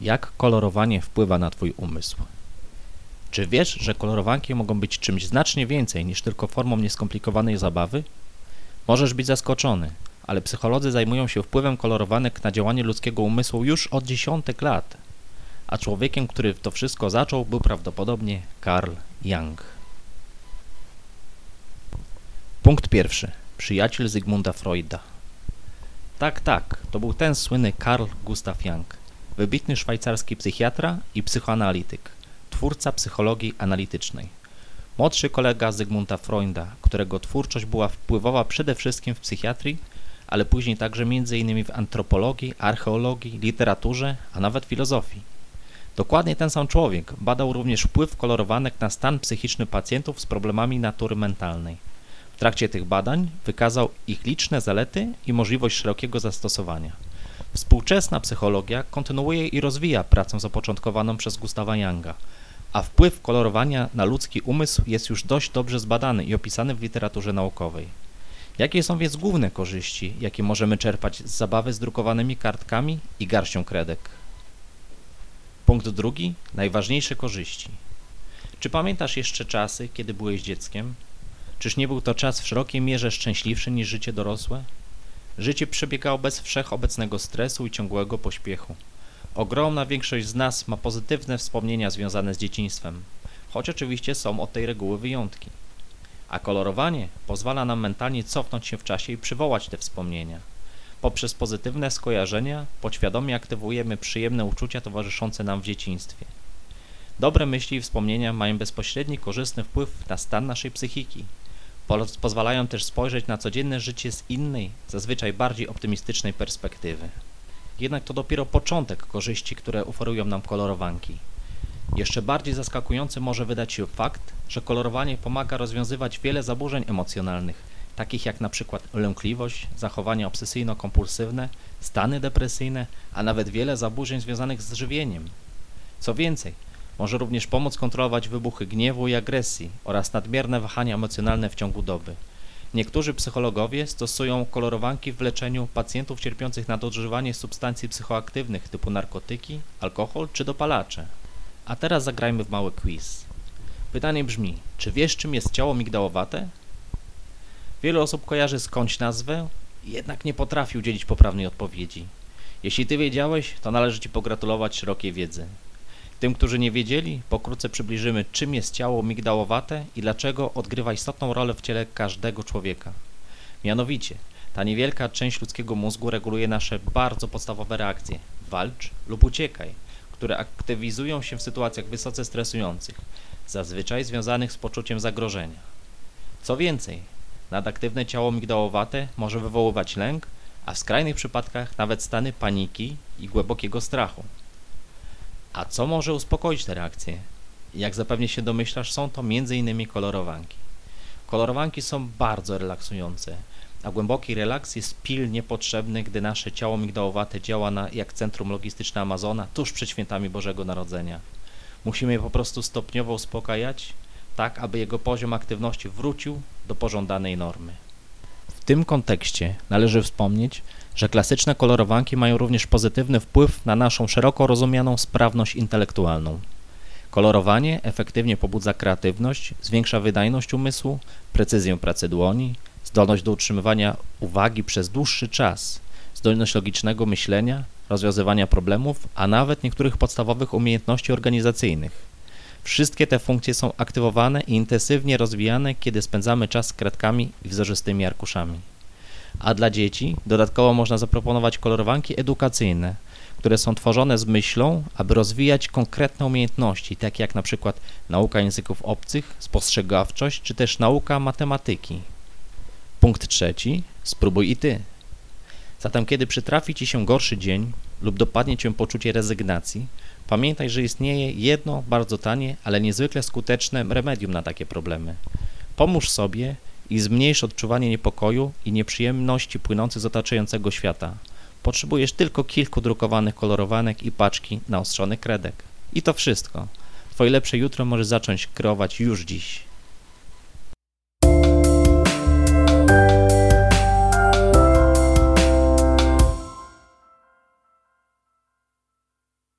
Jak kolorowanie wpływa na Twój umysł? Czy wiesz, że kolorowanki mogą być czymś znacznie więcej niż tylko formą nieskomplikowanej zabawy? Możesz być zaskoczony, ale psycholodzy zajmują się wpływem kolorowanek na działanie ludzkiego umysłu już od dziesiątek lat. A człowiekiem, który to wszystko zaczął, był prawdopodobnie Carl Jung. Punkt pierwszy. Przyjaciel Zygmunta Freuda. Tak, tak, to był ten słynny Carl Gustav Jung, wybitny szwajcarski psychiatra i psychoanalityk, twórca psychologii analitycznej. Młodszy kolega Zygmunta Freuda, którego twórczość była wpływowa przede wszystkim w psychiatrii, ale później także m.in. w antropologii, archeologii, literaturze, a nawet filozofii. Dokładnie ten sam człowiek badał również wpływ kolorowanek na stan psychiczny pacjentów z problemami natury mentalnej. W trakcie tych badań wykazał ich liczne zalety i możliwość szerokiego zastosowania. Współczesna psychologia kontynuuje i rozwija pracę zapoczątkowaną przez Gustawa Younga, a wpływ kolorowania na ludzki umysł jest już dość dobrze zbadany i opisany w literaturze naukowej. Jakie są więc główne korzyści, jakie możemy czerpać z zabawy z drukowanymi kartkami i garścią kredek? Punkt drugi. Najważniejsze korzyści. Czy pamiętasz jeszcze czasy, kiedy byłeś dzieckiem? Czyż nie był to czas w szerokiej mierze szczęśliwszy niż życie dorosłe? Życie przebiegało bez wszechobecnego stresu i ciągłego pośpiechu. Ogromna większość z nas ma pozytywne wspomnienia związane z dzieciństwem, choć oczywiście są od tej reguły wyjątki. A kolorowanie pozwala nam mentalnie cofnąć się w czasie i przywołać te wspomnienia. Poprzez pozytywne skojarzenia podświadomie aktywujemy przyjemne uczucia towarzyszące nam w dzieciństwie. Dobre myśli i wspomnienia mają bezpośredni korzystny wpływ na stan naszej psychiki. Pozwalają też spojrzeć na codzienne życie z innej, zazwyczaj bardziej optymistycznej perspektywy. Jednak to dopiero początek korzyści, które oferują nam kolorowanki. Jeszcze bardziej zaskakujący może wydać się fakt, że kolorowanie pomaga rozwiązywać wiele zaburzeń emocjonalnych, takich jak przykład lękliwość, zachowania obsesyjno-kompulsywne, stany depresyjne, a nawet wiele zaburzeń związanych z żywieniem. Co więcej, może również pomóc kontrolować wybuchy gniewu i agresji oraz nadmierne wahania emocjonalne w ciągu doby. Niektórzy psychologowie stosują kolorowanki w leczeniu pacjentów cierpiących na dożywanie substancji psychoaktywnych typu narkotyki, alkohol czy dopalacze. A teraz zagrajmy w mały quiz. Pytanie brzmi, czy wiesz czym jest ciało migdałowate? Wiele osób kojarzy skądś nazwę, jednak nie potrafi udzielić poprawnej odpowiedzi. Jeśli ty wiedziałeś, to należy ci pogratulować szerokiej wiedzy. Tym, którzy nie wiedzieli, pokrótce przybliżymy, czym jest ciało migdałowate i dlaczego odgrywa istotną rolę w ciele każdego człowieka. Mianowicie, ta niewielka część ludzkiego mózgu reguluje nasze bardzo podstawowe reakcje walcz lub uciekaj, które aktywizują się w sytuacjach wysoce stresujących, zazwyczaj związanych z poczuciem zagrożenia. Co więcej, nadaktywne ciało migdałowate może wywoływać lęk, a w skrajnych przypadkach nawet stany paniki i głębokiego strachu. A co może uspokoić te reakcje? Jak zapewnie się domyślasz, są to m.in. kolorowanki. Kolorowanki są bardzo relaksujące, a głęboki relaks jest pilnie potrzebny, gdy nasze ciało migdałowate działa na, jak centrum logistyczne Amazona tuż przed świętami Bożego Narodzenia. Musimy je po prostu stopniowo uspokajać, tak aby jego poziom aktywności wrócił do pożądanej normy. Tym kontekście należy wspomnieć, że klasyczne kolorowanki mają również pozytywny wpływ na naszą szeroko rozumianą sprawność intelektualną. Kolorowanie efektywnie pobudza kreatywność, zwiększa wydajność umysłu, precyzję pracy dłoni, zdolność do utrzymywania uwagi przez dłuższy czas, zdolność logicznego myślenia, rozwiązywania problemów, a nawet niektórych podstawowych umiejętności organizacyjnych. Wszystkie te funkcje są aktywowane i intensywnie rozwijane, kiedy spędzamy czas z kredkami i wzorzystymi arkuszami. A dla dzieci dodatkowo można zaproponować kolorowanki edukacyjne, które są tworzone z myślą, aby rozwijać konkretne umiejętności, takie jak na przykład nauka języków obcych, spostrzegawczość czy też nauka matematyki. Punkt trzeci. Spróbuj i ty. Zatem kiedy przytrafi ci się gorszy dzień lub dopadnie cię poczucie rezygnacji, pamiętaj, że istnieje jedno bardzo tanie, ale niezwykle skuteczne remedium na takie problemy. Pomóż sobie i zmniejsz odczuwanie niepokoju i nieprzyjemności płynących z otaczającego świata. Potrzebujesz tylko kilku drukowanych kolorowanek i paczki naostrzonych kredek. I to wszystko. Twoje lepsze jutro możesz zacząć kreować już dziś.